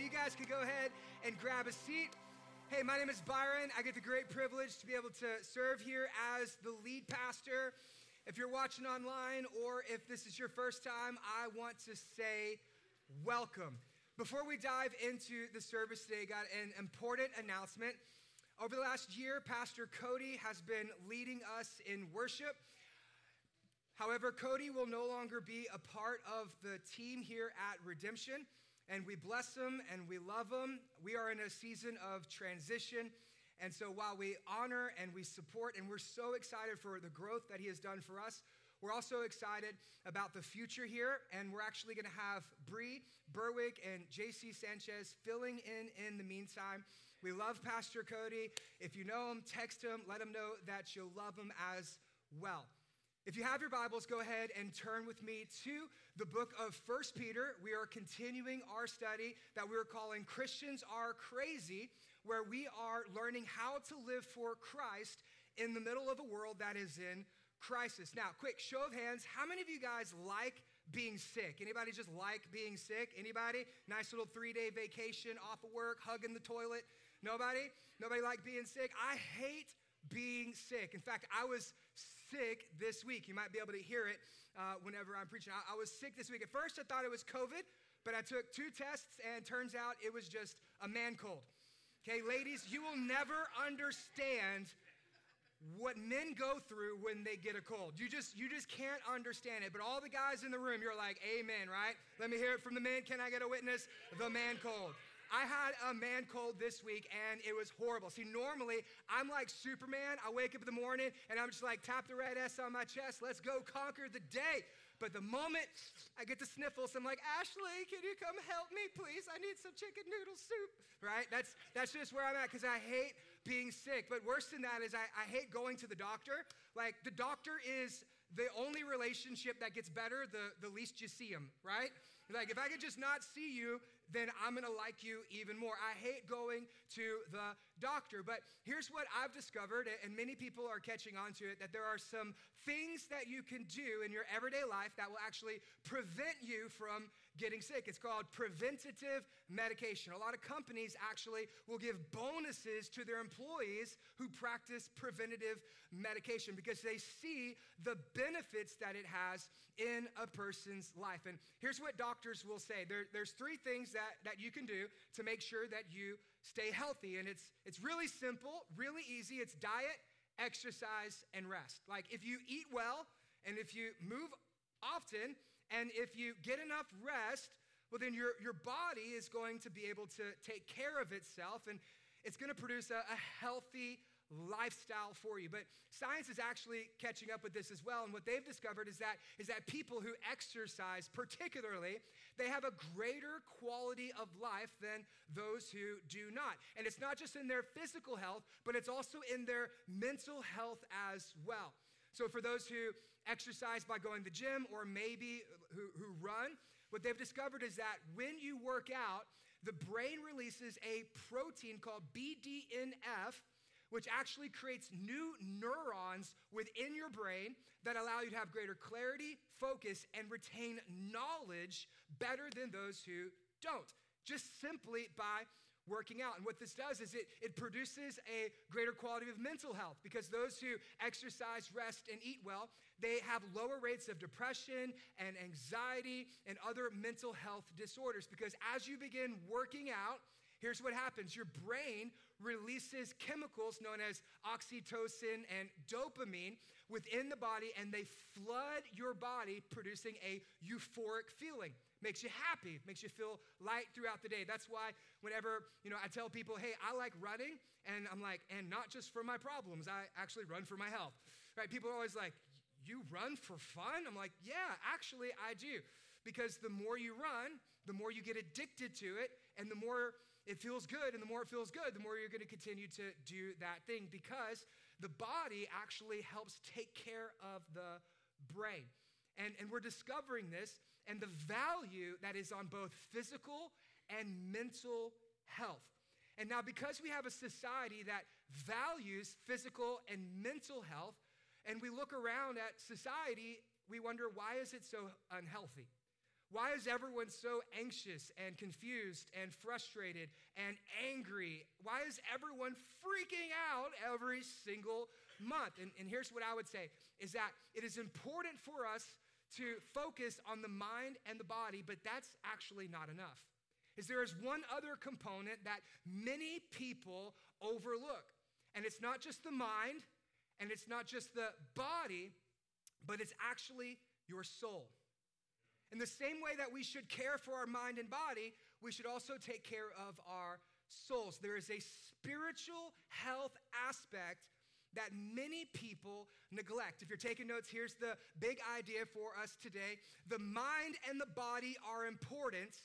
you guys could go ahead and grab a seat. Hey, my name is Byron. I get the great privilege to be able to serve here as the lead pastor. If you're watching online or if this is your first time, I want to say welcome. Before we dive into the service today, got an important announcement. Over the last year, Pastor Cody has been leading us in worship. However, Cody will no longer be a part of the team here at Redemption, and we bless him and we love him. We are in a season of transition. And so while we honor and we support, and we're so excited for the growth that he has done for us, we're also excited about the future here, and we're actually going to have Bree Berwick and JC Sanchez filling in in the meantime. We love Pastor Cody. If you know him, text him, let him know that you'll love him as well. If you have your Bibles, go ahead and turn with me to the book of First Peter. We are continuing our study that we are calling Christians Are Crazy, where we are learning how to live for Christ in the middle of a world that is in crisis. Now, quick show of hands, how many of you guys like being sick? Anybody just like being sick? Anybody? Nice little 3-day vacation off of work, hugging the toilet? Nobody? Nobody like being sick? I hate being sick. In fact, I was sick this week. You might be able to hear it uh, whenever I'm preaching. I, I was sick this week. At first, I thought it was COVID, but I took two tests and turns out it was just a man cold. Okay, ladies, you will never understand what men go through when they get a cold. You just you just can't understand it. But all the guys in the room, you're like, "Amen," right? Let me hear it from the men. Can I get a witness? The man cold. I had a man cold this week and it was horrible. See, normally I'm like Superman. I wake up in the morning and I'm just like, tap the red S on my chest. Let's go conquer the day. But the moment I get the sniffles, I'm like, Ashley, can you come help me, please? I need some chicken noodle soup. Right? That's, that's just where I'm at because I hate being sick. But worse than that is I, I hate going to the doctor. Like, the doctor is the only relationship that gets better the, the least you see him, right? Like, if I could just not see you, then I'm gonna like you even more. I hate going to the doctor. But here's what I've discovered, and many people are catching on to it that there are some things that you can do in your everyday life that will actually prevent you from getting sick. It's called preventative medication. A lot of companies actually will give bonuses to their employees who practice preventative medication because they see the benefits that it has in a person's life. And here's what doctors will say there, there's three things that, that you can do to make sure that you stay healthy. And it's, it's really simple, really easy. It's diet, exercise, and rest. Like if you eat well and if you move often and if you get enough rest, well, then your, your body is going to be able to take care of itself and it's going to produce a, a healthy lifestyle for you. But science is actually catching up with this as well. And what they've discovered is that, is that people who exercise, particularly, they have a greater quality of life than those who do not. And it's not just in their physical health, but it's also in their mental health as well. So, for those who exercise by going to the gym or maybe who, who run, what they've discovered is that when you work out, the brain releases a protein called BDNF, which actually creates new neurons within your brain that allow you to have greater clarity, focus, and retain knowledge better than those who don't, just simply by working out. And what this does is it, it produces a greater quality of mental health because those who exercise, rest, and eat well, they have lower rates of depression and anxiety and other mental health disorders. Because as you begin working out, Here's what happens your brain releases chemicals known as oxytocin and dopamine within the body, and they flood your body, producing a euphoric feeling. Makes you happy, makes you feel light throughout the day. That's why whenever, you know, I tell people, hey, I like running, and I'm like, and not just for my problems, I actually run for my health. Right? People are always like, you run for fun? I'm like, yeah, actually, I do. Because the more you run, the more you get addicted to it, and the more it feels good, and the more it feels good, the more you're going to continue to do that thing because the body actually helps take care of the brain. And, and we're discovering this and the value that is on both physical and mental health. And now, because we have a society that values physical and mental health, and we look around at society, we wonder why is it so unhealthy? Why is everyone so anxious and confused and frustrated and angry? Why is everyone freaking out every single month? And, and here's what I would say is that it is important for us to focus on the mind and the body, but that's actually not enough. Is there is one other component that many people overlook. And it's not just the mind and it's not just the body, but it's actually your soul. In the same way that we should care for our mind and body, we should also take care of our souls. There is a spiritual health aspect that many people neglect. If you're taking notes, here's the big idea for us today the mind and the body are important,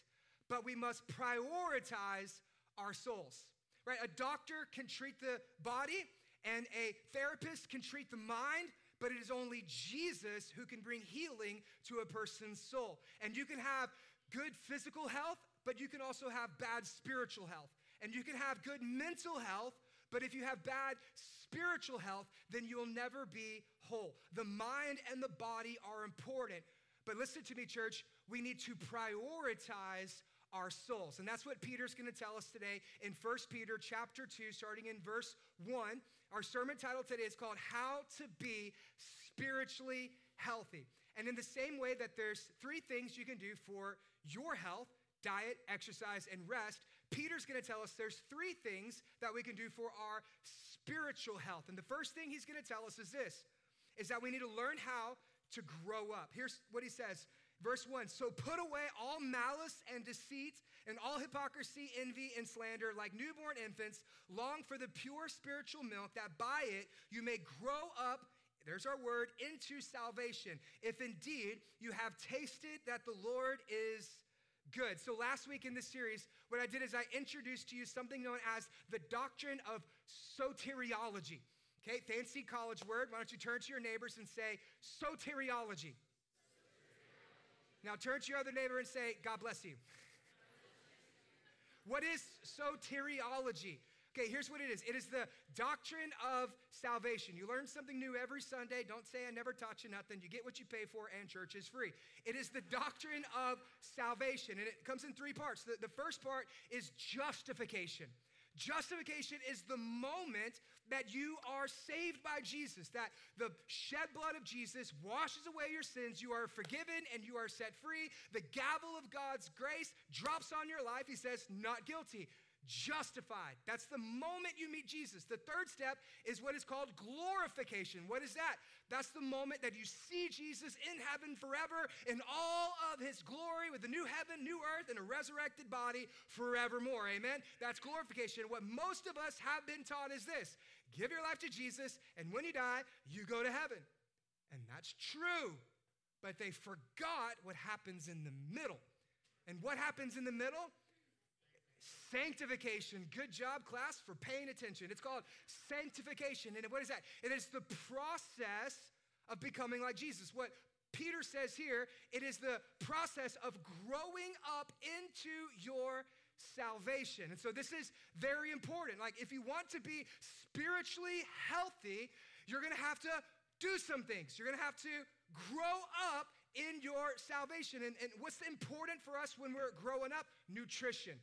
but we must prioritize our souls. Right? A doctor can treat the body, and a therapist can treat the mind, but it is only Jesus who can bring healing to a person's soul. And you can have good physical health, but you can also have bad spiritual health. And you can have good mental health, but if you have bad spiritual health, then you'll never be whole. The mind and the body are important. But listen to me, church, we need to prioritize our souls. And that's what Peter's going to tell us today in 1 Peter chapter 2 starting in verse 1. Our sermon title today is called How to Be Spiritually Healthy. And in the same way that there's three things you can do for your health, diet, exercise, and rest, Peter's going to tell us there's three things that we can do for our spiritual health. And the first thing he's going to tell us is this is that we need to learn how to grow up. Here's what he says Verse 1 So put away all malice and deceit and all hypocrisy, envy, and slander. Like newborn infants, long for the pure spiritual milk, that by it you may grow up. There's our word, into salvation. If indeed you have tasted that the Lord is good. So last week in this series, what I did is I introduced to you something known as the doctrine of soteriology. Okay, fancy college word. Why don't you turn to your neighbors and say soteriology? Now turn to your other neighbor and say, God bless you. what is soteriology? Okay, here's what it is it is the doctrine of salvation. You learn something new every Sunday. Don't say I never taught you nothing. You get what you pay for, and church is free. It is the doctrine of salvation, and it comes in three parts. The, the first part is justification. Justification is the moment that you are saved by Jesus, that the shed blood of Jesus washes away your sins. You are forgiven and you are set free. The gavel of God's grace drops on your life. He says, Not guilty justified. That's the moment you meet Jesus. The third step is what is called glorification. What is that? That's the moment that you see Jesus in heaven forever in all of his glory with a new heaven, new earth, and a resurrected body forevermore. Amen? That's glorification. What most of us have been taught is this give your life to Jesus, and when you die, you go to heaven. And that's true. But they forgot what happens in the middle. And what happens in the middle? Sanctification. Good job, class, for paying attention. It's called sanctification. And what is that? It is the process of becoming like Jesus. What Peter says here, it is the process of growing up into your salvation. And so this is very important. Like, if you want to be spiritually healthy, you're gonna have to do some things. You're gonna have to grow up in your salvation. And, and what's important for us when we're growing up? Nutrition.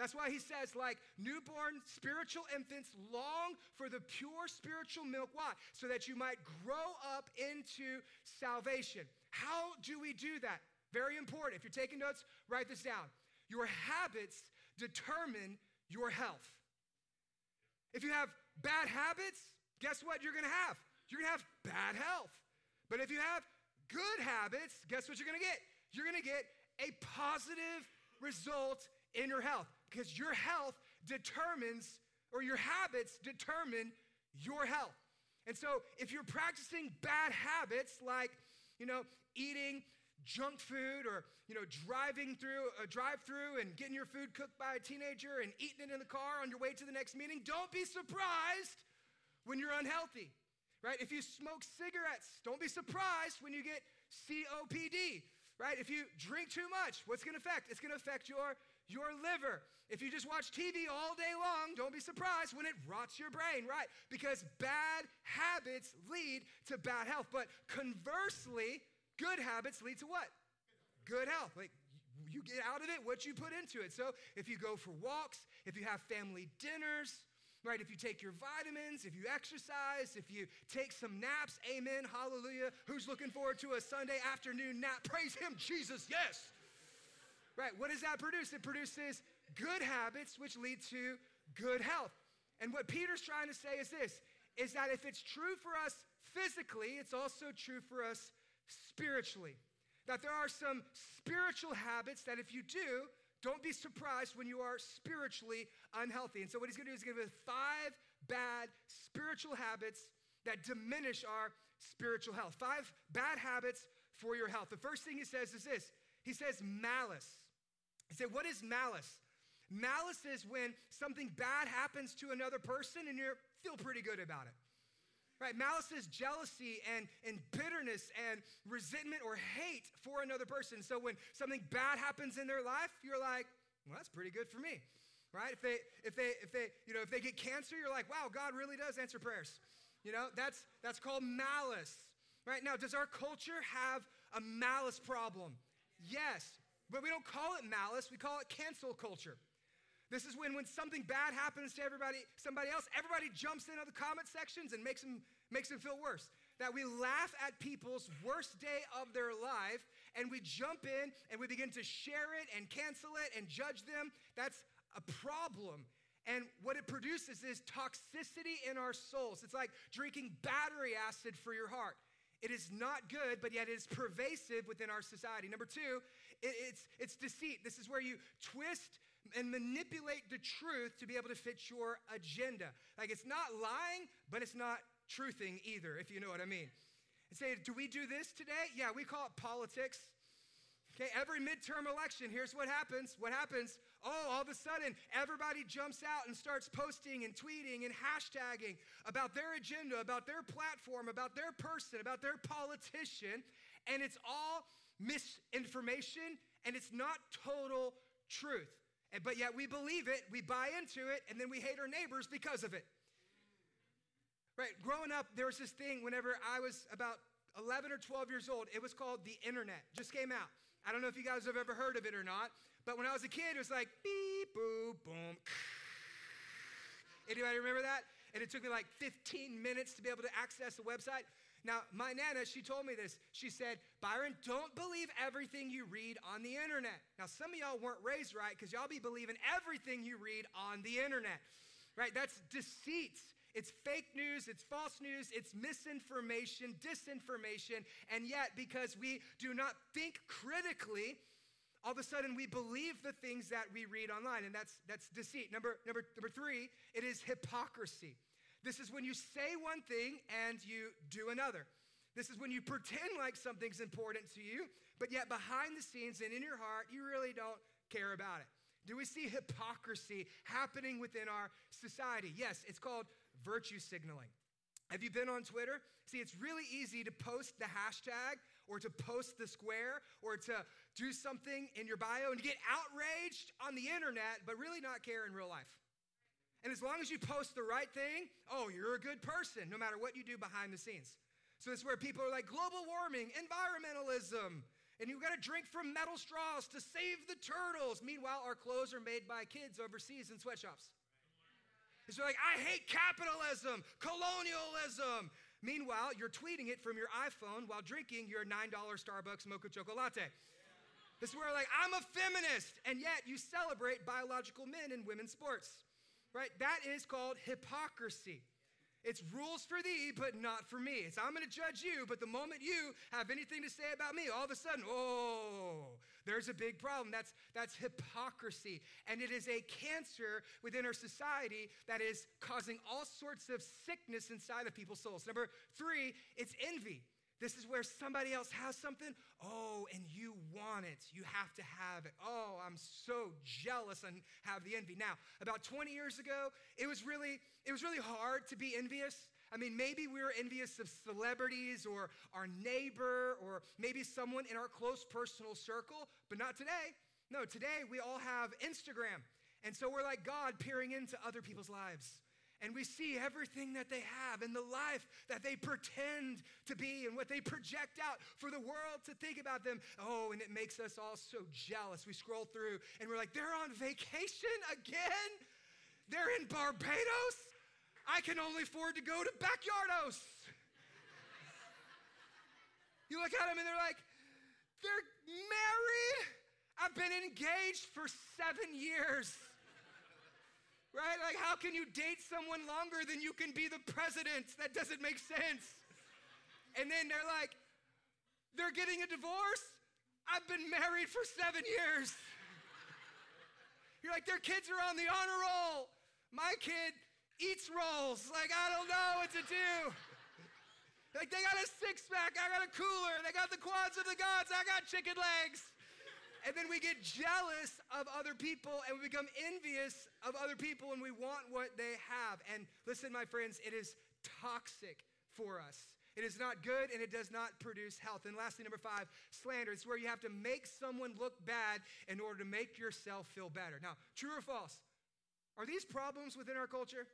That's why he says, like newborn spiritual infants, long for the pure spiritual milk. Why? So that you might grow up into salvation. How do we do that? Very important. If you're taking notes, write this down. Your habits determine your health. If you have bad habits, guess what you're gonna have? You're gonna have bad health. But if you have good habits, guess what you're gonna get? You're gonna get a positive result in your health because your health determines, or your habits determine your health. And so if you're practicing bad habits like, you know, eating junk food or, you know, driving through uh, a drive through and getting your food cooked by a teenager and eating it in the car on your way to the next meeting, don't be surprised when you're unhealthy. Right? If you smoke cigarettes, don't be surprised when you get COPD. Right? If you drink too much, what's going to affect? It's going to affect your your liver. If you just watch TV all day long, don't be surprised when it rots your brain, right? Because bad habits lead to bad health. But conversely, good habits lead to what? Good health. Like you get out of it what you put into it. So if you go for walks, if you have family dinners, right? If you take your vitamins, if you exercise, if you take some naps, amen, hallelujah. Who's looking forward to a Sunday afternoon nap? Praise Him, Jesus, yes. Right, what does that produce? It produces good habits, which lead to good health. And what Peter's trying to say is this is that if it's true for us physically, it's also true for us spiritually. That there are some spiritual habits that if you do, don't be surprised when you are spiritually unhealthy. And so, what he's gonna do is give us five bad spiritual habits that diminish our spiritual health. Five bad habits for your health. The first thing he says is this he says malice. He said, What is malice? Malice is when something bad happens to another person and you feel pretty good about it. Right? Malice is jealousy and, and bitterness and resentment or hate for another person. So when something bad happens in their life, you're like, well, that's pretty good for me. Right? If they, if they, if they, you know, if they get cancer, you're like, wow, God really does answer prayers. You know, that's that's called malice. Right? Now, does our culture have a malice problem? Yes. But we don't call it malice, we call it cancel culture. This is when, when something bad happens to everybody, somebody else, everybody jumps into the comment sections and makes them, makes them feel worse. That we laugh at people's worst day of their life and we jump in and we begin to share it and cancel it and judge them. That's a problem. And what it produces is toxicity in our souls. It's like drinking battery acid for your heart. It is not good, but yet it is pervasive within our society. Number two, it, it's, it's deceit. This is where you twist and manipulate the truth to be able to fit your agenda. Like it's not lying, but it's not truthing either, if you know what I mean. And say, do we do this today? Yeah, we call it politics. Okay, every midterm election, here's what happens. What happens? Oh, all of a sudden, everybody jumps out and starts posting and tweeting and hashtagging about their agenda, about their platform, about their person, about their politician, and it's all misinformation and it's not total truth. But yet we believe it, we buy into it, and then we hate our neighbors because of it. Right? Growing up, there was this thing whenever I was about 11 or 12 years old, it was called the internet. Just came out. I don't know if you guys have ever heard of it or not, but when I was a kid, it was like beep, boop, boom. Anybody remember that? And it took me like 15 minutes to be able to access the website. Now, my nana, she told me this. She said, Byron, don't believe everything you read on the internet. Now, some of y'all weren't raised right because y'all be believing everything you read on the internet, right? That's deceit. It's fake news, it's false news, it's misinformation, disinformation, and yet because we do not think critically, all of a sudden we believe the things that we read online, and that's that's deceit. Number number number three, it is hypocrisy. This is when you say one thing and you do another. This is when you pretend like something's important to you, but yet behind the scenes and in your heart, you really don't care about it. Do we see hypocrisy happening within our society? Yes, it's called virtue signaling. Have you been on Twitter? See, it's really easy to post the hashtag or to post the square or to do something in your bio and get outraged on the internet, but really not care in real life. And as long as you post the right thing, oh, you're a good person, no matter what you do behind the scenes. So it's where people are like global warming, environmentalism, and you've got to drink from metal straws to save the turtles. Meanwhile, our clothes are made by kids overseas in sweatshops. And so, like, I hate capitalism, colonialism. Meanwhile, you're tweeting it from your iPhone while drinking your $9 Starbucks mocha chocolate. This is where, like, I'm a feminist, and yet you celebrate biological men in women's sports right? That is called hypocrisy. It's rules for thee, but not for me. It's I'm going to judge you, but the moment you have anything to say about me, all of a sudden, oh, there's a big problem. That's that's hypocrisy, and it is a cancer within our society that is causing all sorts of sickness inside of people's souls. Number three, it's envy. This is where somebody else has something. Oh, and you want it. You have to have it. Oh, I'm so jealous and have the envy. Now, about 20 years ago, it was really it was really hard to be envious. I mean, maybe we were envious of celebrities or our neighbor or maybe someone in our close personal circle, but not today. No, today we all have Instagram. And so we're like God peering into other people's lives. And we see everything that they have and the life that they pretend to be and what they project out for the world to think about them. Oh, and it makes us all so jealous. We scroll through and we're like, they're on vacation again? They're in Barbados? I can only afford to go to Backyardos. you look at them and they're like, they're married. I've been engaged for seven years right? Like, how can you date someone longer than you can be the president? That doesn't make sense. And then they're like, they're getting a divorce? I've been married for seven years. You're like, their kids are on the honor roll. My kid eats rolls. Like, I don't know what to do. Like, they got a six pack, I got a cooler, they got the quads of the gods, I got chicken legs. And then we get jealous of other people and we become envious of other people and we want what they have. And listen, my friends, it is toxic for us. It is not good and it does not produce health. And lastly, number five, slander. It's where you have to make someone look bad in order to make yourself feel better. Now, true or false? Are these problems within our culture?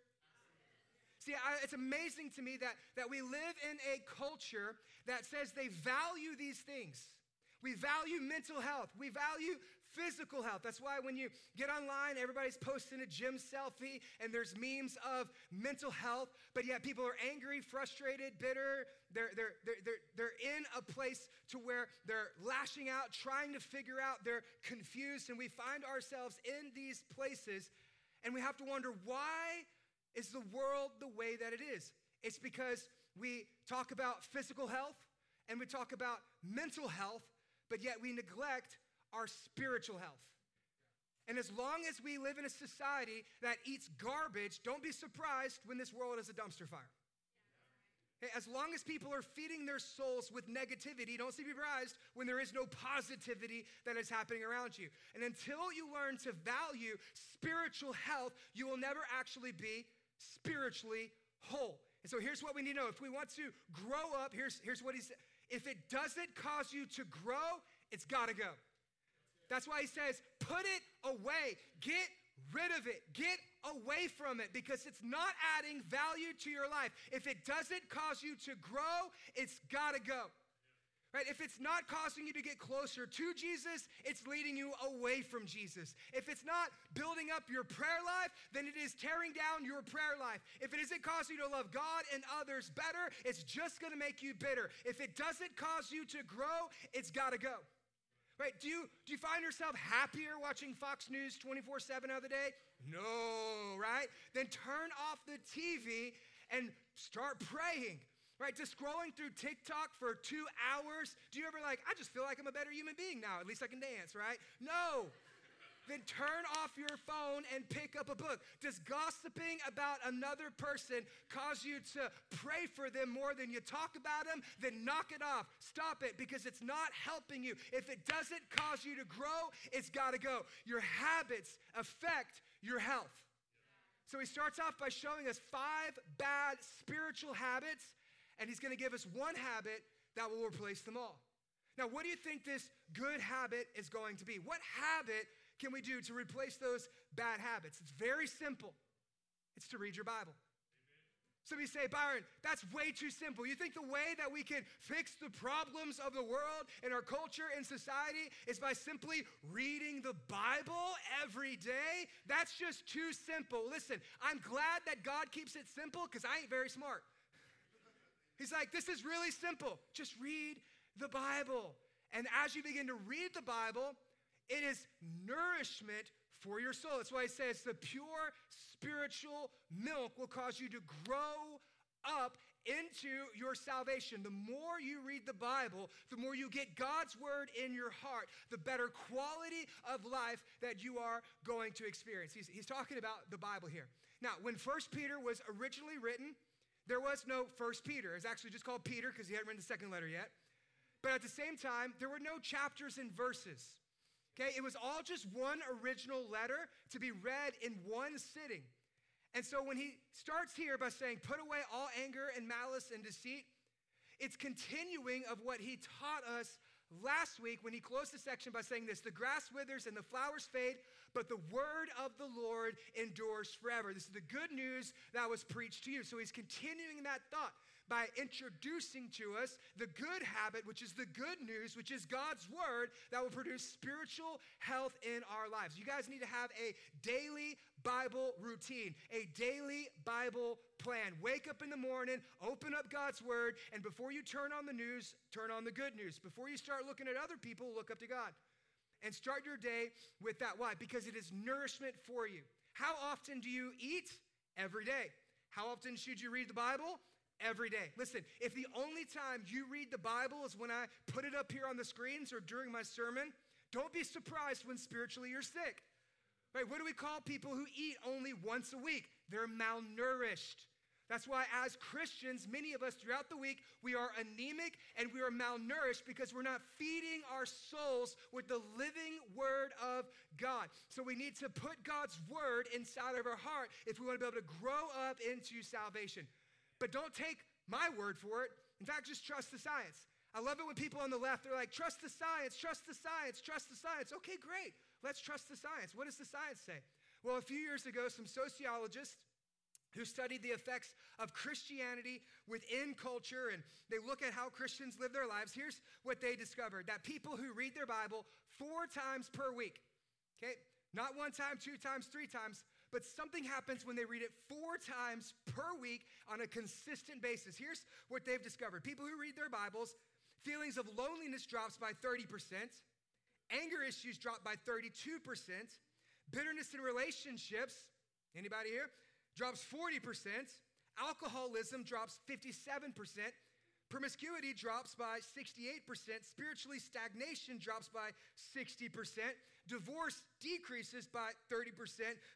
See, I, it's amazing to me that, that we live in a culture that says they value these things. We value mental health. We value physical health. That's why when you get online, everybody's posting a gym selfie and there's memes of mental health, but yet people are angry, frustrated, bitter. They're, they're, they're, they're, they're in a place to where they're lashing out, trying to figure out, they're confused, and we find ourselves in these places and we have to wonder why is the world the way that it is? It's because we talk about physical health and we talk about mental health but yet we neglect our spiritual health. And as long as we live in a society that eats garbage, don't be surprised when this world is a dumpster fire. as long as people are feeding their souls with negativity, don't be surprised when there is no positivity that is happening around you. And until you learn to value spiritual health, you will never actually be spiritually whole. And so here's what we need to know. If we want to grow up, here's, here's what he said. If it doesn't cause you to grow, it's got to go. That's why he says, put it away. Get rid of it. Get away from it because it's not adding value to your life. If it doesn't cause you to grow, it's got to go. Right? If it's not causing you to get closer to Jesus, it's leading you away from Jesus. If it's not building up your prayer life, then it is tearing down your prayer life. If it isn't causing you to love God and others better, it's just going to make you bitter. If it doesn't cause you to grow, it's got to go. Right? Do you, do you find yourself happier watching Fox News 24 7 of the day? No, right? Then turn off the TV and start praying right? Just scrolling through TikTok for two hours. Do you ever like, I just feel like I'm a better human being now. At least I can dance, right? No. then turn off your phone and pick up a book. Does gossiping about another person cause you to pray for them more than you talk about them? Then knock it off. Stop it because it's not helping you. If it doesn't cause you to grow, it's got to go. Your habits affect your health. So he starts off by showing us five bad spiritual habits and he's to give us one habit that will replace them all. Now, what do you think this good habit is going to be? What habit can we do to replace those bad habits? It's very simple. It's to read your Bible. Some of you say, Byron, that's way too simple. You think the way that we can fix the problems of the world and our culture and society is by simply reading the Bible every day? That's just too simple. Listen, I'm glad that God keeps it simple because I ain't very smart. He's like, this is really simple. Just read the Bible. And as you begin to read the Bible, it is nourishment for your soul. That's why he says the pure spiritual milk will cause you to grow up into your salvation. The more you read the Bible, the more you get God's word in your heart, the better quality of life that you are going to experience. He's, he's talking about the Bible here. Now, when First Peter was originally written, there was no First Peter. It's actually just called Peter because he hadn't written the second letter yet. But at the same time, there were no chapters and verses. Okay, it was all just one original letter to be read in one sitting. And so when he starts here by saying, put away all anger and malice and deceit, it's continuing of what he taught us last week when he closed the section by saying this the grass withers and the flowers fade, but the word of the Lord endures forever. This is the good news that was preached to you. So he's continuing that thought by introducing to us the good habit, which is the good news, which is God's word that will produce spiritual health in our lives. You guys need to have a daily Bible routine, a daily Bible plan. Wake up in the morning, open up God's word, and before you turn on the news, turn on the good news. Before you start looking at other people, look up to God. And start your day with that. Why? Because it is nourishment for you. How often do you eat? Every day. How often should you read the Bible? Every day. Listen, if the only time you read the Bible is when I put it up here on the screens or during my sermon, don't be surprised when spiritually you're sick. Right? What do we call people who eat only once a week? They're malnourished. That's why, as Christians, many of us throughout the week, we are anemic and we are malnourished because we're not feeding our souls with the living Word of God. So, we need to put God's Word inside of our heart if we want to be able to grow up into salvation. But don't take my word for it. In fact, just trust the science. I love it when people on the left they're like, trust the science, trust the science, trust the science. Okay, great. Let's trust the science. What does the science say? Well, a few years ago, some sociologists who studied the effects of Christianity within culture and they look at how Christians live their lives. Here's what they discovered that people who read their Bible four times per week, okay, not one time, two times, three times, but something happens when they read it four times per week on a consistent basis. Here's what they've discovered people who read their Bibles, feelings of loneliness drops by 30%, anger issues drop by 32%, bitterness in relationships, anybody here, drops 40%, alcoholism drops 57%, Promiscuity drops by 68%, spiritually stagnation drops by 60%, divorce decreases by 30%,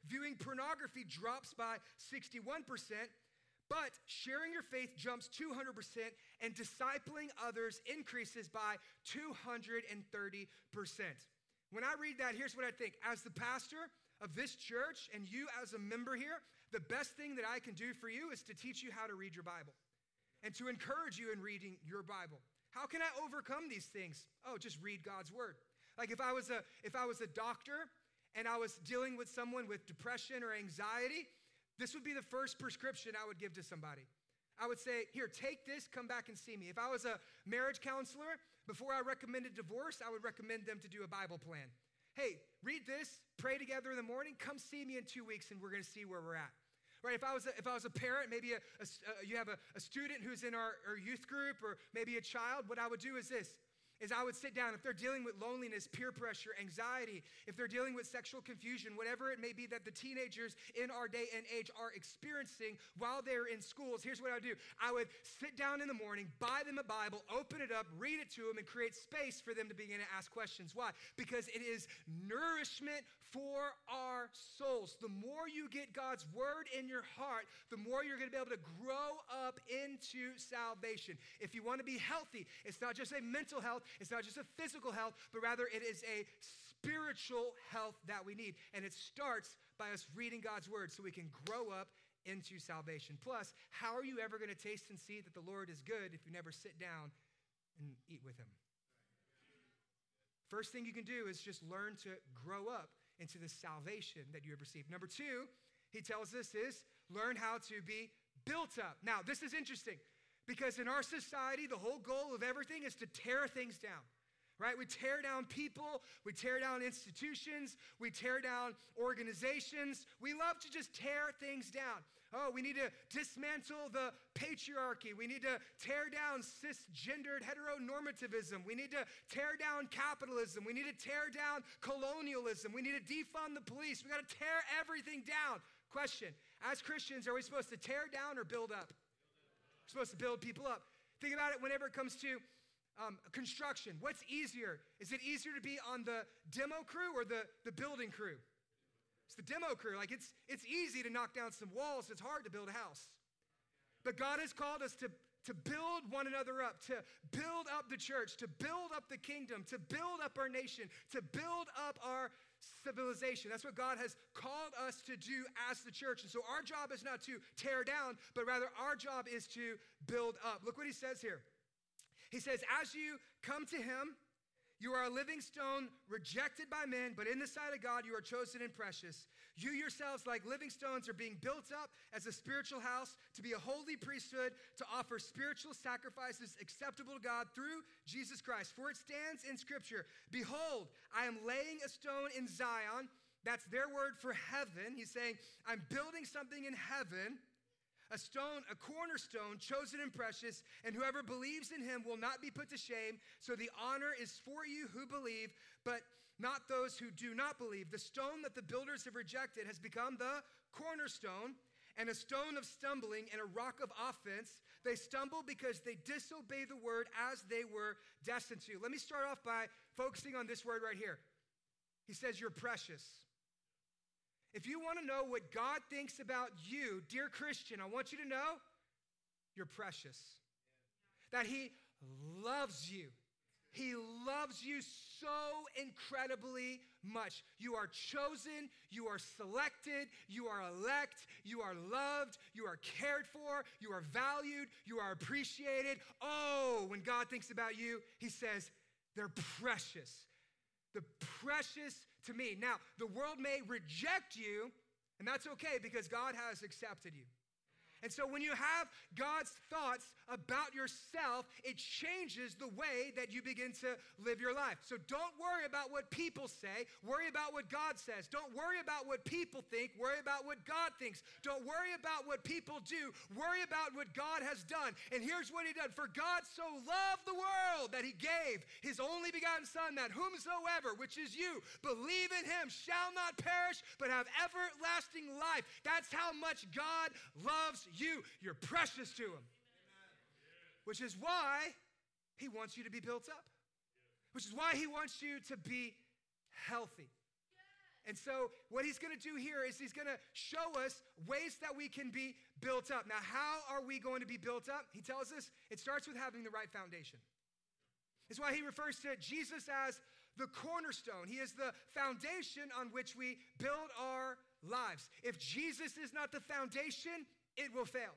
viewing pornography drops by 61%, but sharing your faith jumps 200%, and discipling others increases by 230%. When I read that, here's what I think. As the pastor of this church and you as a member here, the best thing that I can do for you is to teach you how to read your Bible and to encourage you in reading your Bible. How can I overcome these things? Oh, just read God's word. Like if I was a if I was a doctor and I was dealing with someone with depression or anxiety, this would be the first prescription I would give to somebody. I would say, Here, take this, come back and see me. If I was a marriage counselor, before I recommended divorce, I would recommend them to do a Bible plan. Hey, read this, pray together in the morning, come see me in two weeks, and we're gonna see where we're at right? If I was a, if I was a parent, maybe a, a, uh, you have a, a student who's in our, our youth group or maybe a child, what I would do is this is I would sit down if they're dealing with loneliness, peer pressure, anxiety, if they're dealing with sexual confusion, whatever it may be that the teenagers in our day and age are experiencing while they're in schools. Here's what I would do I would sit down in the morning, buy them a Bible, open it up, read it to them, and create space for them to begin to ask questions. Why? Because it is nourishment for our souls. The more you get God's word in your heart, the more you're going to be able to grow up into salvation. If you want to be healthy, it's not just a mental health, it's not just a physical health, but rather it is a spiritual health that we need. And it starts by us reading God's word so we can grow up into salvation. Plus, how are you ever going to taste and see that the Lord is good if you never sit down and eat with him? First thing you can do is just learn to grow up into the salvation that you have received. Number two, he tells us is learn how to be built up. Now, this is interesting because in our society, the whole goal of everything is to tear things down right? We tear down people, we tear down institutions, we tear down organizations. We love to just tear things down. Oh, we need to dismantle the patriarchy. We need to tear down cisgendered heteronormativism. We need to tear down capitalism. We need to tear down colonialism. We need to defund the police. We got to tear everything down. Question As Christians, are we supposed to tear down or build up? We're supposed to build people up. Think about it whenever it comes to um, construction. What's easier? Is it easier to be on the demo crew or the, the building crew? It's the demo crew. Like it's, it's easy to knock down some walls, it's hard to build a house. But God has called us to, to build one another up, to build up the church, to build up the kingdom, to build up our nation, to build up our civilization. That's what God has called us to do as the church. And so our job is not to tear down, but rather our job is to build up. Look what he says here. He says, As you come to him, You are a living stone, rejected by men, but in the sight of God, you are chosen and precious. You yourselves, like living stones, are being built up as a spiritual house to be a holy priesthood, to offer spiritual sacrifices acceptable to God through Jesus Christ. For it stands in Scripture Behold, I am laying a stone in Zion. That's their word for heaven. He's saying, I'm building something in heaven a stone, a cornerstone, chosen and precious, and whoever believes in him will not be put to shame. So the honor is for you who believe, but not those who do not believe. The stone that the builders have rejected has become the cornerstone and a stone of stumbling and a rock of offense. They stumble because they disobey the word as they were destined to. Let me start off by focusing on this word right here. He says, You're precious. If you want to know what God thinks about you, dear Christian, I want you to know you're precious. That He loves you. He loves you so incredibly much. You are chosen, you are selected, you are elect, you are loved, you are cared for, you are valued, you are appreciated. Oh, when God thinks about you, He says, they're precious. The precious to me. Now, the world may reject you, and that's okay because God has accepted you. And so when you have God's thoughts about yourself, it changes the way that you begin to live your life. So don't worry about what people say, worry about what God says. Don't worry about what people think, worry about what God thinks. Don't worry about what people do, worry about what God has done. And here's what he did For God so loved the world that he gave his only begotten Son, that whomsoever, which is you, believe in him, shall not perish, but have everlasting life. That's how much God loves you. You're precious to Him. Which is why He wants you to be built up, which is why He wants you to be healthy. And so, what he's gonna do here is he's gonna show us ways that we can be built up. Now, how are we going to be built up? He tells us it starts with having the right foundation. It's why he refers to Jesus as the cornerstone. He is the foundation on which we build our lives. If Jesus is not the foundation, it will fail.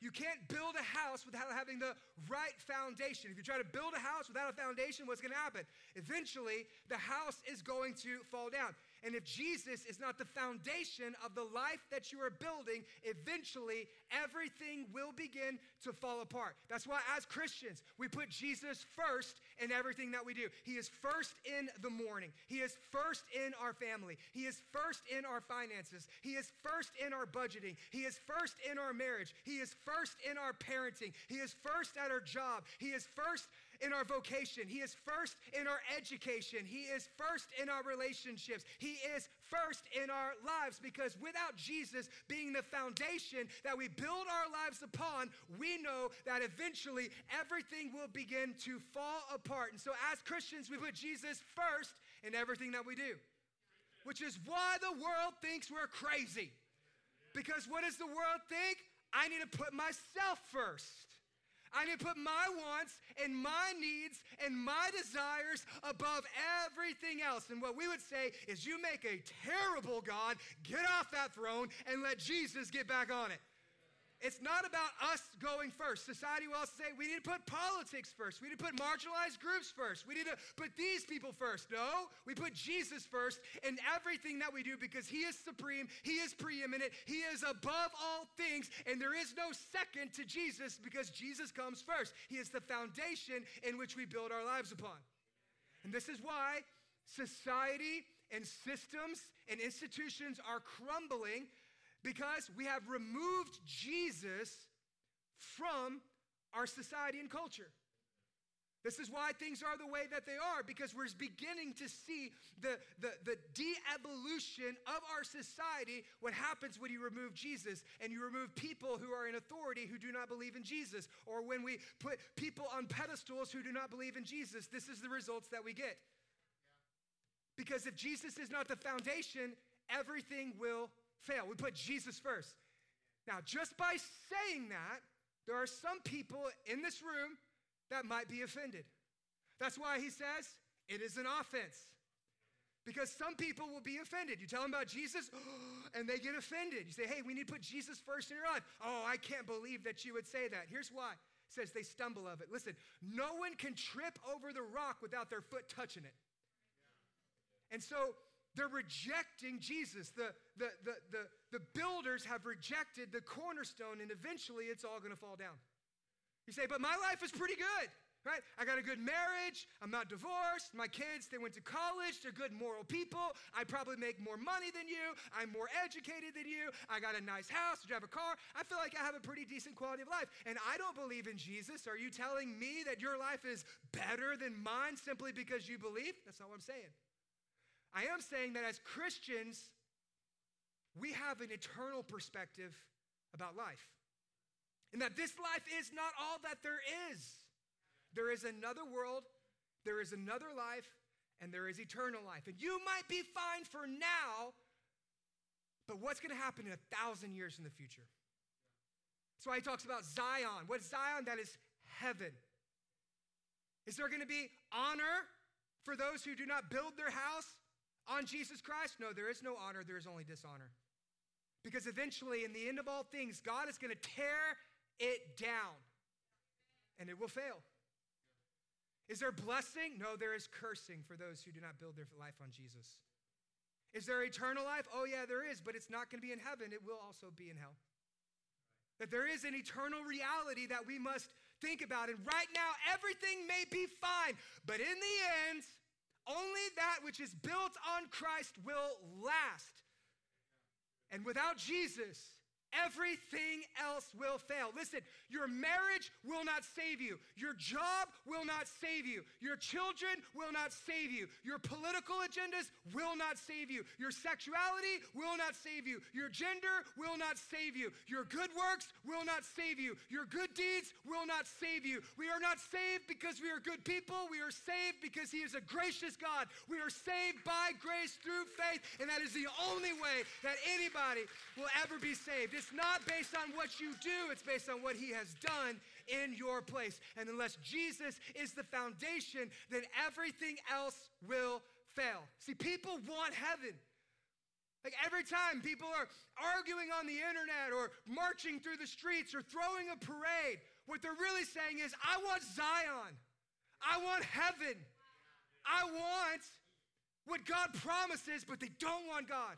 You can't build a house without having the right foundation. If you try to build a house without a foundation, what's going to happen? Eventually, the house is going to fall down. And if Jesus is not the foundation of the life that you are building, eventually everything will begin to fall apart. That's why, as Christians, we put Jesus first in everything that we do. He is first in the morning, He is first in our family, He is first in our finances, He is first in our budgeting, He is first in our marriage, He is first in our parenting, He is first at our job, He is first in our vocation. He is first in our education. He is first in our relationships. He is first in our lives because without Jesus being the foundation that we build our lives upon, we know that eventually everything will begin to fall apart. And so, as Christians, we put Jesus first in everything that we do, which is why the world thinks we're crazy. Because what does the world think? I need to put myself first. I need to put my wants and my needs and my desires above everything else. And what we would say is, you make a terrible God, get off that throne and let Jesus get back on it. It's not about us going first. Society will also say we need to put politics first. We need to put marginalized groups first. We need to put these people first. No, we put Jesus first in everything that we do because he is supreme, he is preeminent, he is above all things, and there is no second to Jesus because Jesus comes first. He is the foundation in which we build our lives upon. And this is why society and systems and institutions are crumbling because we have removed Jesus from our society and culture. This is why things are the way that they are, because we're beginning to see the, the, the de evolution of our society. What happens when you remove Jesus and you remove people who are in authority who do not believe in Jesus, or when we put people on pedestals who do not believe in Jesus, this is the results that we get. Because if Jesus is not the foundation, everything will fail. We put Jesus first. Now, just by saying that, there are some people in this room that might be offended. That's why he says it is an offense. Because some people will be offended. You tell them about Jesus, and they get offended. You say, hey, we need to put Jesus first in your life. Oh, I can't believe that you would say that. Here's why says they stumble of it. Listen, no one can trip over the rock without their foot touching it. And so they're rejecting Jesus. The, the, the, the, the builders have rejected the cornerstone, and eventually it's all going to fall down. You say, but my life is pretty good right? I got a good marriage. I'm not divorced. My kids, they went to college. They're good moral people. I probably make more money than you. I'm more educated than you. I got a nice house, drive a car. I feel like I have a pretty decent quality of life. And I don't believe in Jesus. Are you telling me that your life is better than mine simply because you believe? That's not what I'm saying. I am saying that as Christians, we have an eternal perspective about life. And that this life is not all that there is. There is another world, there is another life, and there is eternal life. And you might be fine for now, but what's going to happen in a thousand years in the future? That's why he talks about Zion. What's Zion? That is heaven. Is there going to be honor for those who do not build their house on Jesus Christ? No, there is no honor, there is only dishonor. Because eventually, in the end of all things, God is going to tear it down and it will fail. Is there blessing? No, there is cursing for those who do not build their life on Jesus. Is there eternal life? Oh, yeah, there is, but it's not going to be in heaven. It will also be in hell. That there is an eternal reality that we must think about. And right now, everything may be fine, but in the end, only that which is built on Christ will last. And without Jesus, Everything else will fail. Listen, your marriage will not save you. Your job will not save you. Your children will not save you. Your political agendas will not save you. Your sexuality will not save you. Your gender will not save you. Your good works will not save you. Your good deeds will not save you. We are not saved because we are good people. We are saved because He is a gracious God. We are saved by grace through faith, and that is the only way that anybody will ever be saved. It's it's not based on what you do, it's based on what He has done in your place. And unless Jesus is the foundation, then everything else will fail. See, people want heaven. Like every time people are arguing on the internet or marching through the streets or throwing a parade, what they're really saying is, I want Zion. I want heaven. I want what God promises, but they don't want God.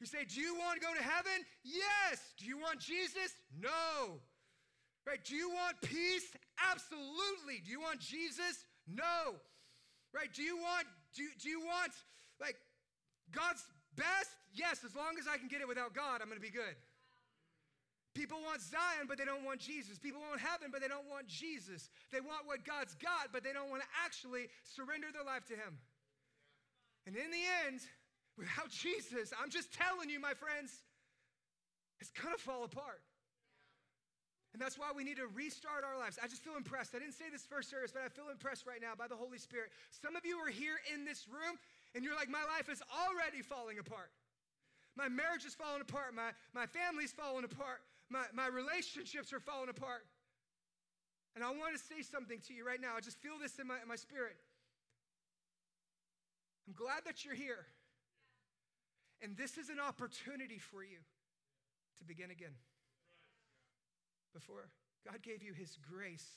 You say, Do you want to go to heaven? Yes. Do you want Jesus? No. Right? Do you want peace? Absolutely. Do you want Jesus? No. Right? Do you want do, do you want like God's best? Yes, as long as I can get it without God, I'm going to be good. People want Zion, but they don't want Jesus. People want heaven, but they don't want Jesus. They want what God's got, but they don't want to actually surrender their life to Him. And in the end, Without Jesus, I'm just telling you, my friends, it's gonna fall apart. And that's why we need to restart our lives. I just feel impressed. I didn't say this first service, but I feel impressed right now by the Holy Spirit. Some of you are here in this room and you're like, my life is already falling apart. My marriage is falling apart. My, my family's falling apart. My, my relationships are falling apart. And I want to say something to you right now. I just feel this in my, in my spirit. I'm glad that you're here. And this is an opportunity for you to begin again. Before God gave you his grace,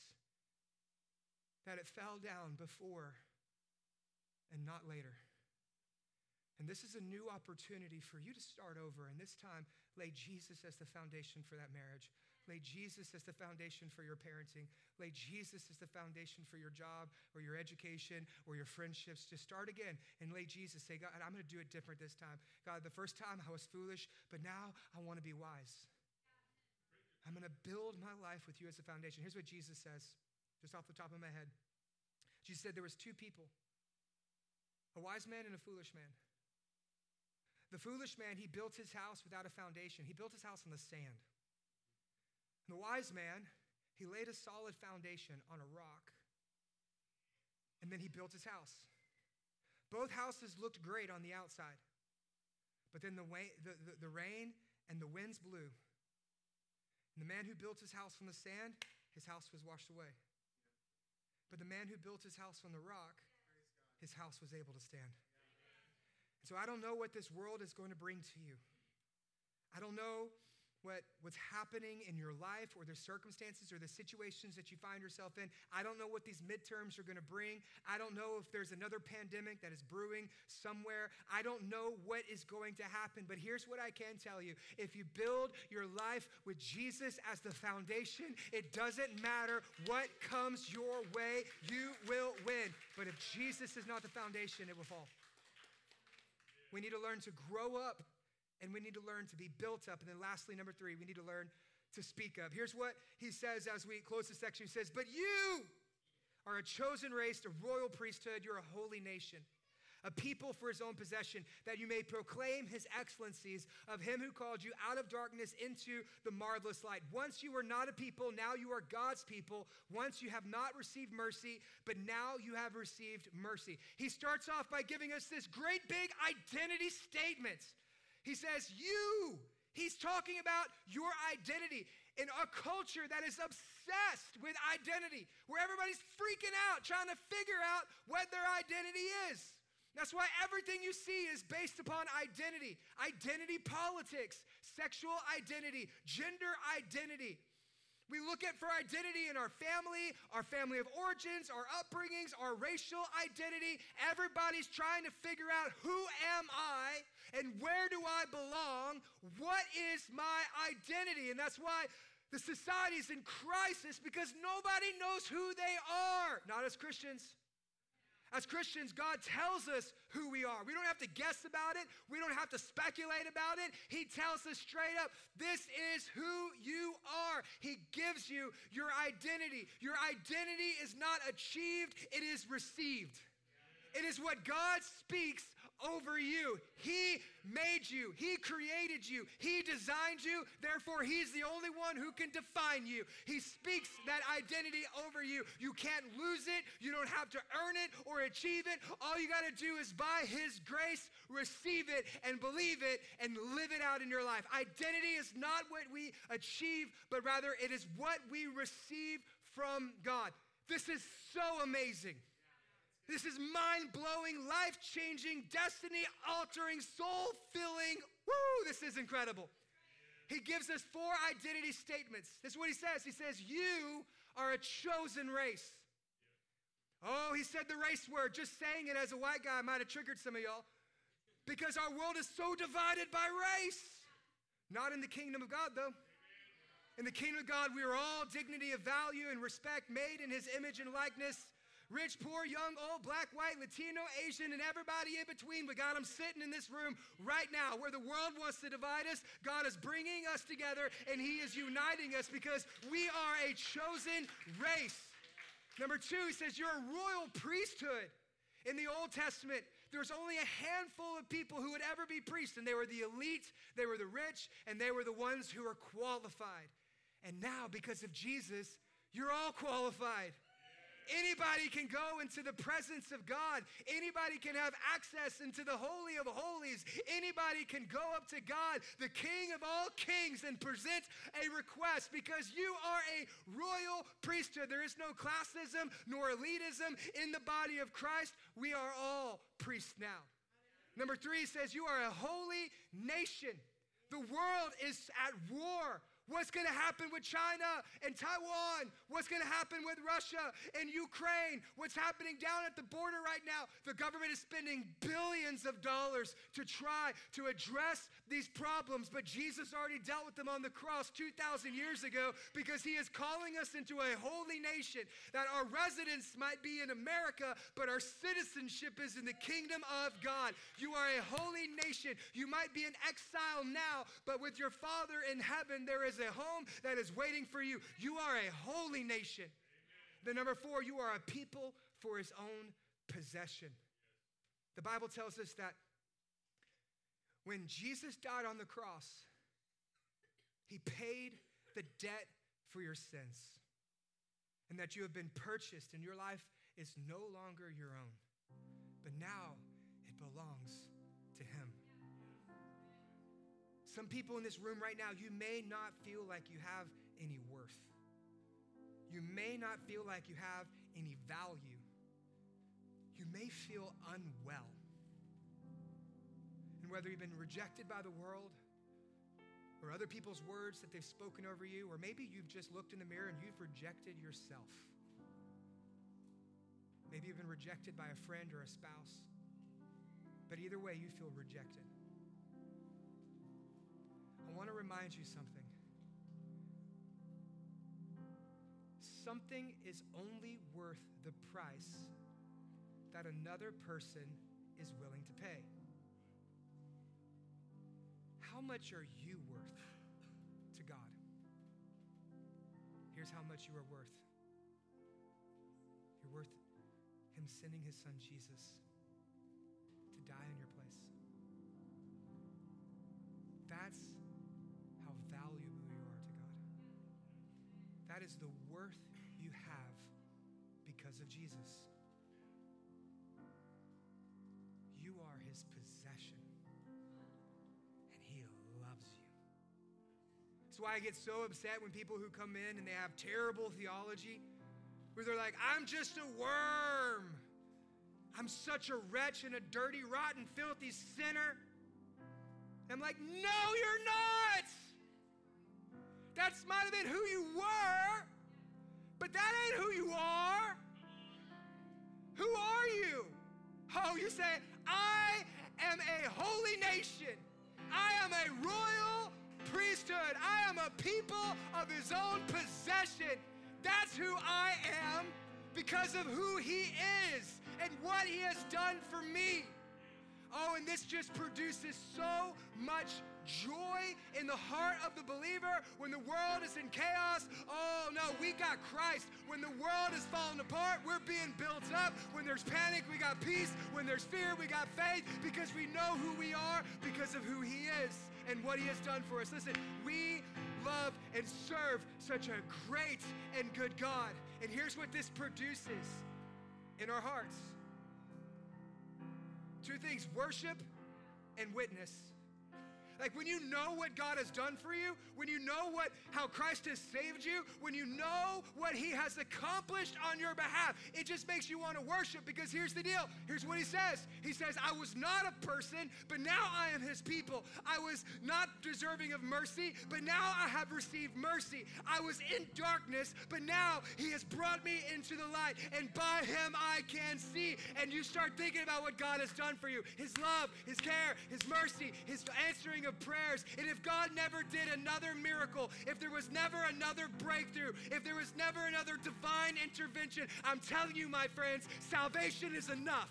that it fell down before and not later. And this is a new opportunity for you to start over, and this time lay Jesus as the foundation for that marriage. Lay Jesus as the foundation for your parenting. Lay Jesus as the foundation for your job or your education or your friendships. Just start again and lay Jesus. Say, God, I'm going to do it different this time. God, the first time I was foolish, but now I want to be wise. I'm going to build my life with you as a foundation. Here's what Jesus says, just off the top of my head. Jesus said there was two people, a wise man and a foolish man. The foolish man, he built his house without a foundation. He built his house on the sand. And the wise man, he laid a solid foundation on a rock, and then he built his house. Both houses looked great on the outside, but then the, way, the, the, the rain and the winds blew. And the man who built his house from the sand, his house was washed away. But the man who built his house on the rock, his house was able to stand. And so I don't know what this world is going to bring to you. I don't know what, what's happening in your life or the circumstances or the situations that you find yourself in. I don't know what these midterms are going to bring. I don't know if there's another pandemic that is brewing somewhere. I don't know what is going to happen. But here's what I can tell you if you build your life with Jesus as the foundation, it doesn't matter what comes your way, you will win. But if Jesus is not the foundation, it will fall. We need to learn to grow up and we need to learn to be built up. And then lastly, number three, we need to learn to speak of. Here's what he says as we close the section. He says, But you are a chosen race, a royal priesthood, you're a holy nation. A people for his own possession, that you may proclaim his excellencies of him who called you out of darkness into the marvelous light. Once you were not a people, now you are God's people. Once you have not received mercy, but now you have received mercy. He starts off by giving us this great big identity statement. He says, You. He's talking about your identity in a culture that is obsessed with identity, where everybody's freaking out trying to figure out what their identity is. That's why everything you see is based upon identity identity politics, sexual identity, gender identity. We look at for identity in our family, our family of origins, our upbringings, our racial identity. Everybody's trying to figure out who am I and where do I belong? What is my identity? And that's why the society is in crisis because nobody knows who they are. Not as Christians. As Christians, God tells us who we are. We don't have to guess about it. We don't have to speculate about it. He tells us straight up this is who you are. He gives you your identity. Your identity is not achieved, it is received. It is what God speaks over you. He made you, He created you, He designed you, therefore, He's the only one who can define you. He speaks that identity over you. You can't lose it, you don't have to earn it or achieve it. All you got to do is by His grace receive it and believe it and live it out in your life. Identity is not what we achieve, but rather it is what we receive from God. This is so amazing. This is mind blowing, life changing, destiny altering, soul filling. Woo, this is incredible. He gives us four identity statements. This is what he says. He says, You are a chosen race. Oh, he said the race word. Just saying it as a white guy might have triggered some of y'all because our world is so divided by race. Not in the kingdom of God, though. In the kingdom of God, we are all dignity of value and respect, made in his image and likeness rich, poor, young, old, black, white, Latino, Asian, and everybody in between. But God, I'm sitting in this room right now where the world wants to divide us. God is bringing us together and He is uniting us because we are a chosen race. Number two, He says, You're a royal priesthood. In the Old Testament, there was only a handful of people who would ever be priests, and they were the elite, they were the rich, and they were the ones who were qualified. And now, because of Jesus, you're all qualified. Anybody can go into the presence of God. Anybody can have access into the Holy of Holies. Anybody can go up to God, the King of all kings, and present a request because you are a royal priesthood. There is no classism nor elitism in the body of Christ. We are all priests now. Number three says, You are a holy nation. The world is at war What's going to happen with China and Taiwan? What's going to happen with Russia and Ukraine? What's happening down at the border right now? The government is spending billions of dollars to try to address these problems, but Jesus already dealt with them on the cross 2,000 years ago because he is calling us into a holy nation that our residence might be in America, but our citizenship is in the kingdom of God. You are a holy nation. You might be in exile now, but with your Father in heaven, there is a home that is waiting for you. You are a holy nation. The number four, you are a people for his own possession. The Bible tells us that when Jesus died on the cross, he paid the debt for your sins. And that you have been purchased and your life is no longer your own, but now it belongs to him. Some people in this room right now, you may not feel like you have any worth. You may not feel like you have any value. You may feel unwell. Whether you've been rejected by the world, or other people's words that they've spoken over you, or maybe you've just looked in the mirror and you've rejected yourself. Maybe you've been rejected by a friend or a spouse, but either way, you feel rejected. I want to remind you something. Something is only worth the price that another person is willing to pay. How much are you worth to God? Here's how much you are worth you're worth Him sending His Son Jesus to die in your place. That's how valuable you are to God. That is the worth you have because of Jesus. You are His possession, That's why I get so upset when people who come in and they have terrible theology, where they're like, I'm just a worm. I'm such a wretch and a dirty, rotten, filthy sinner. I'm like, no, you're not. That might have been who you were, but that ain't who you are. Who are you? Oh, you say, I am a holy nation. I am a royal priesthood. I am a people of his own possession. That's who I am because of who he is and what he has done for me. Oh, and this just produces so much joy in the heart of the believer when the world is in chaos. Oh no, we got Christ. When the world is falling apart, we're being built up. When there's panic, we got peace. When there's fear, we got faith because we know who we are because of who He is and what He has done for us. Listen, we love and serve such a great and good God. And here's what this produces in our hearts two things worship and witness. Like when you know what God has done for you, when you know what how Christ has saved you, when you know what he has accomplished on your behalf, it just makes you want to worship because here's the deal. Here's what he says. He says, "I was not a person, but now I am his people. I was not deserving of mercy, but now I have received mercy. I was in darkness, but now he has brought me into the light, and by him I can see." And you start thinking about what God has done for you. His love, his care, his mercy, his answering of of prayers. And if God never did another miracle, if there was never another breakthrough, if there was never another divine intervention, I'm telling you, my friends, salvation is enough.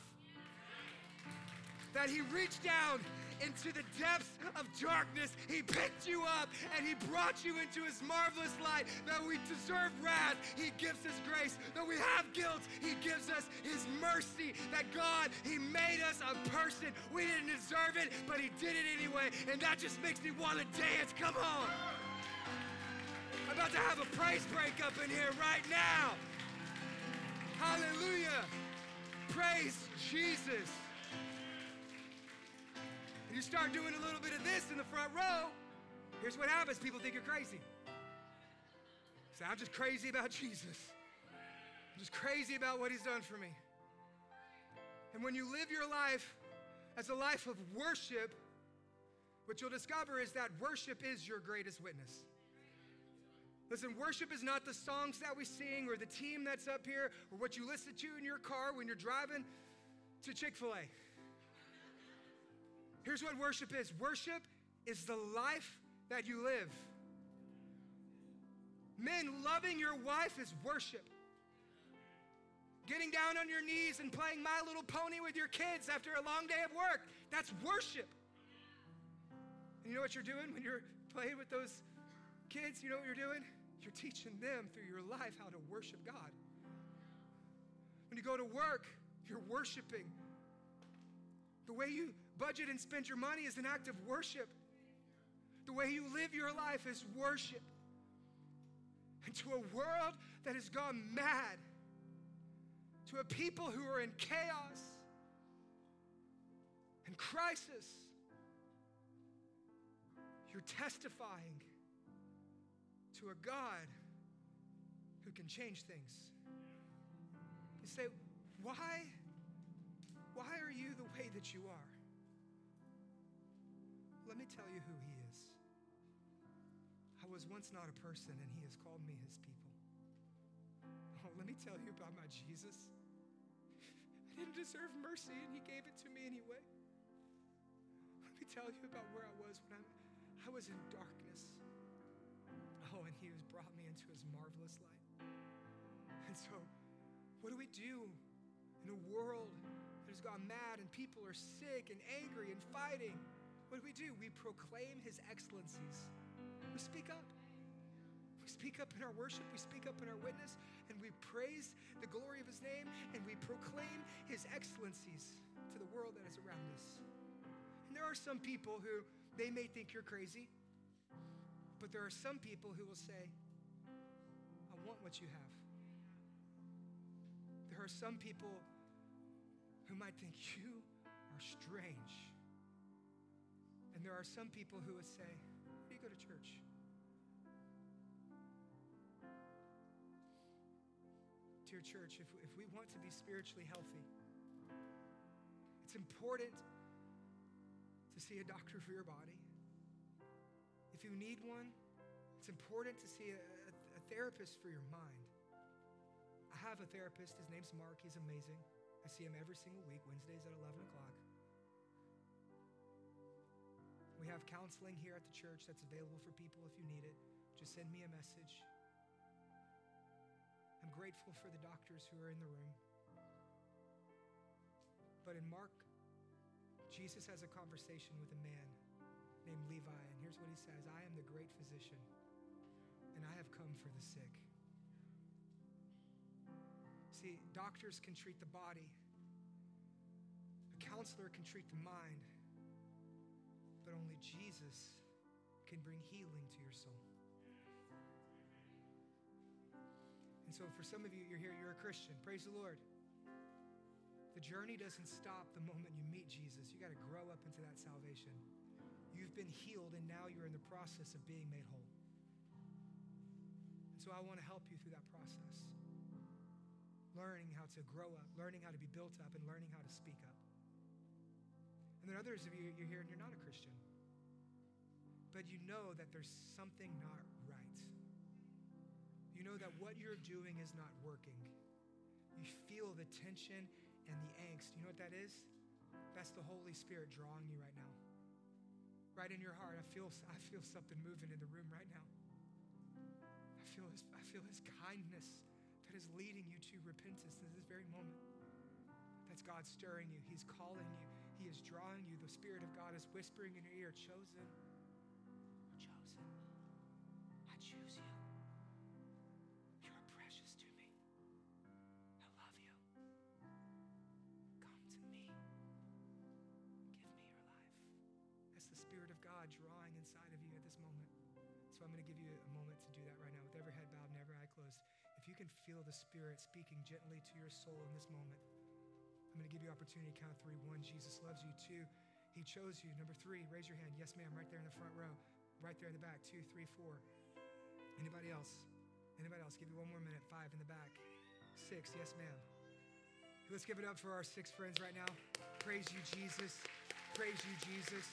That He reached down into the depths of darkness. He picked you up and He brought you into His marvelous light. That we deserve wrath, He gives us grace. That we have guilt, He gives us His mercy. That God, He made us a person. We didn't deserve it, but He did it anyway. And that just makes me want to dance. Come on. I'm about to have a praise break up in here right now. Hallelujah. Praise Jesus you start doing a little bit of this in the front row, here's what happens people think you're crazy. Say, I'm just crazy about Jesus. I'm just crazy about what he's done for me. And when you live your life as a life of worship, what you'll discover is that worship is your greatest witness. Listen, worship is not the songs that we sing or the team that's up here or what you listen to in your car when you're driving to Chick fil A. Here's what worship is worship is the life that you live. Men, loving your wife is worship. Getting down on your knees and playing My Little Pony with your kids after a long day of work, that's worship. And you know what you're doing when you're playing with those kids? You know what you're doing? You're teaching them through your life how to worship God. When you go to work, you're worshiping. The way you budget and spend your money is an act of worship. The way you live your life is worship. And to a world that has gone mad, to a people who are in chaos and crisis, you're testifying to a God who can change things. You say, why, why are you the way that you are? Let me tell you who He is. I was once not a person, and he has called me his people. Oh, let me tell you about my Jesus. I didn't deserve mercy, and he gave it to me anyway. Let me tell you about where I was when I, I was in darkness. Oh, and he has brought me into his marvelous light. And so, what do we do in a world that has gone mad and people are sick and angry and fighting? What do we do? We proclaim his excellencies. We speak up. We speak up in our worship, we speak up in our witness, and we praise the glory of his name and we proclaim his excellencies to the world that is around us. And there are some people who they may think you're crazy, but there are some people who will say, I want what you have. There are some people who might think you are strange. And there are some people who would say, Where do you go to church? Dear church, if, if we want to be spiritually healthy, it's important to see a doctor for your body. If you need one, it's important to see a, a, a therapist for your mind. I have a therapist. His name's Mark. He's amazing. I see him every single week, Wednesdays at 11 o'clock. We have counseling here at the church that's available for people if you need it. Just send me a message. I'm grateful for the doctors who are in the room. But in Mark, Jesus has a conversation with a man named Levi, and here's what he says I am the great physician, and I have come for the sick. See, doctors can treat the body, a counselor can treat the mind, but only Jesus can bring healing to your soul. And so, for some of you, you're here, you're a Christian. Praise the Lord. The journey doesn't stop the moment you meet Jesus. You got to grow up into that salvation. You've been healed, and now you're in the process of being made whole. And so, I want to help you through that process. Learning how to grow up, learning how to be built up, and learning how to speak up. And then others of you, you're here and you're not a Christian. But you know that there's something not right you know that what you're doing is not working. You feel the tension and the angst. You know what that is? That's the Holy Spirit drawing you right now. Right in your heart. I feel, I feel something moving in the room right now. I feel, his, I feel His kindness that is leading you to repentance in this very moment. That's God stirring you. He's calling you. He is drawing you. The Spirit of God is whispering in your ear, chosen. Chosen. I choose you. You're chosen. I choose you. Come to me. Give me your life. That's the Spirit of God drawing inside of you at this moment. So I'm going to give you a moment to do that right now with every head bowed and every eye closed. If you can feel the Spirit speaking gently to your soul in this moment, going to give you opportunity to count three. One, Jesus loves you. Two, He chose you. Number three, raise your hand. Yes, ma'am, right there in the front row. Right there in the back. Two, three, four. Anybody else? Anybody else? Give you one more minute. Five in the back. Six. Yes, ma'am. Let's give it up for our six friends right now. Praise you, Jesus. Praise you, Jesus.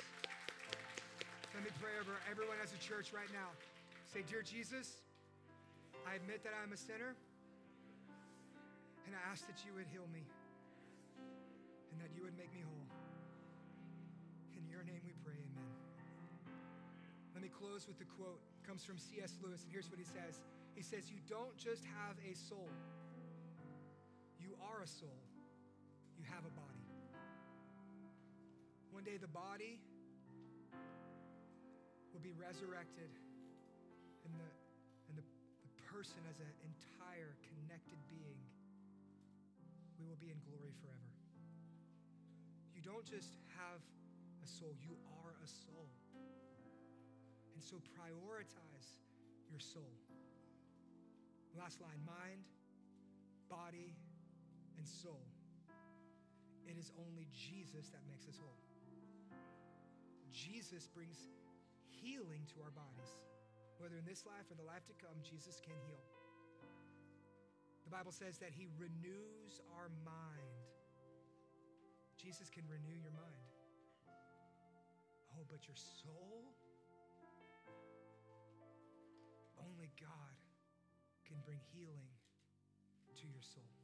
Let me pray over everyone as a church right now. Say, Dear Jesus, I admit that I'm a sinner, and I ask that you would heal me and that you would make me whole. In your name we pray, amen. Let me close with the quote. It comes from C.S. Lewis, and here's what he says He says, You don't just have a soul, you are a soul, you have a body. One day the body will be resurrected and the, and the, the person as an entire connected being, we will be in glory forever. Don't just have a soul, you are a soul. And so prioritize your soul. Last line mind, body, and soul. It is only Jesus that makes us whole. Jesus brings healing to our bodies. Whether in this life or the life to come, Jesus can heal. The Bible says that He renews our mind. Jesus can renew your mind. Oh, but your soul? only God can bring healing to your soul.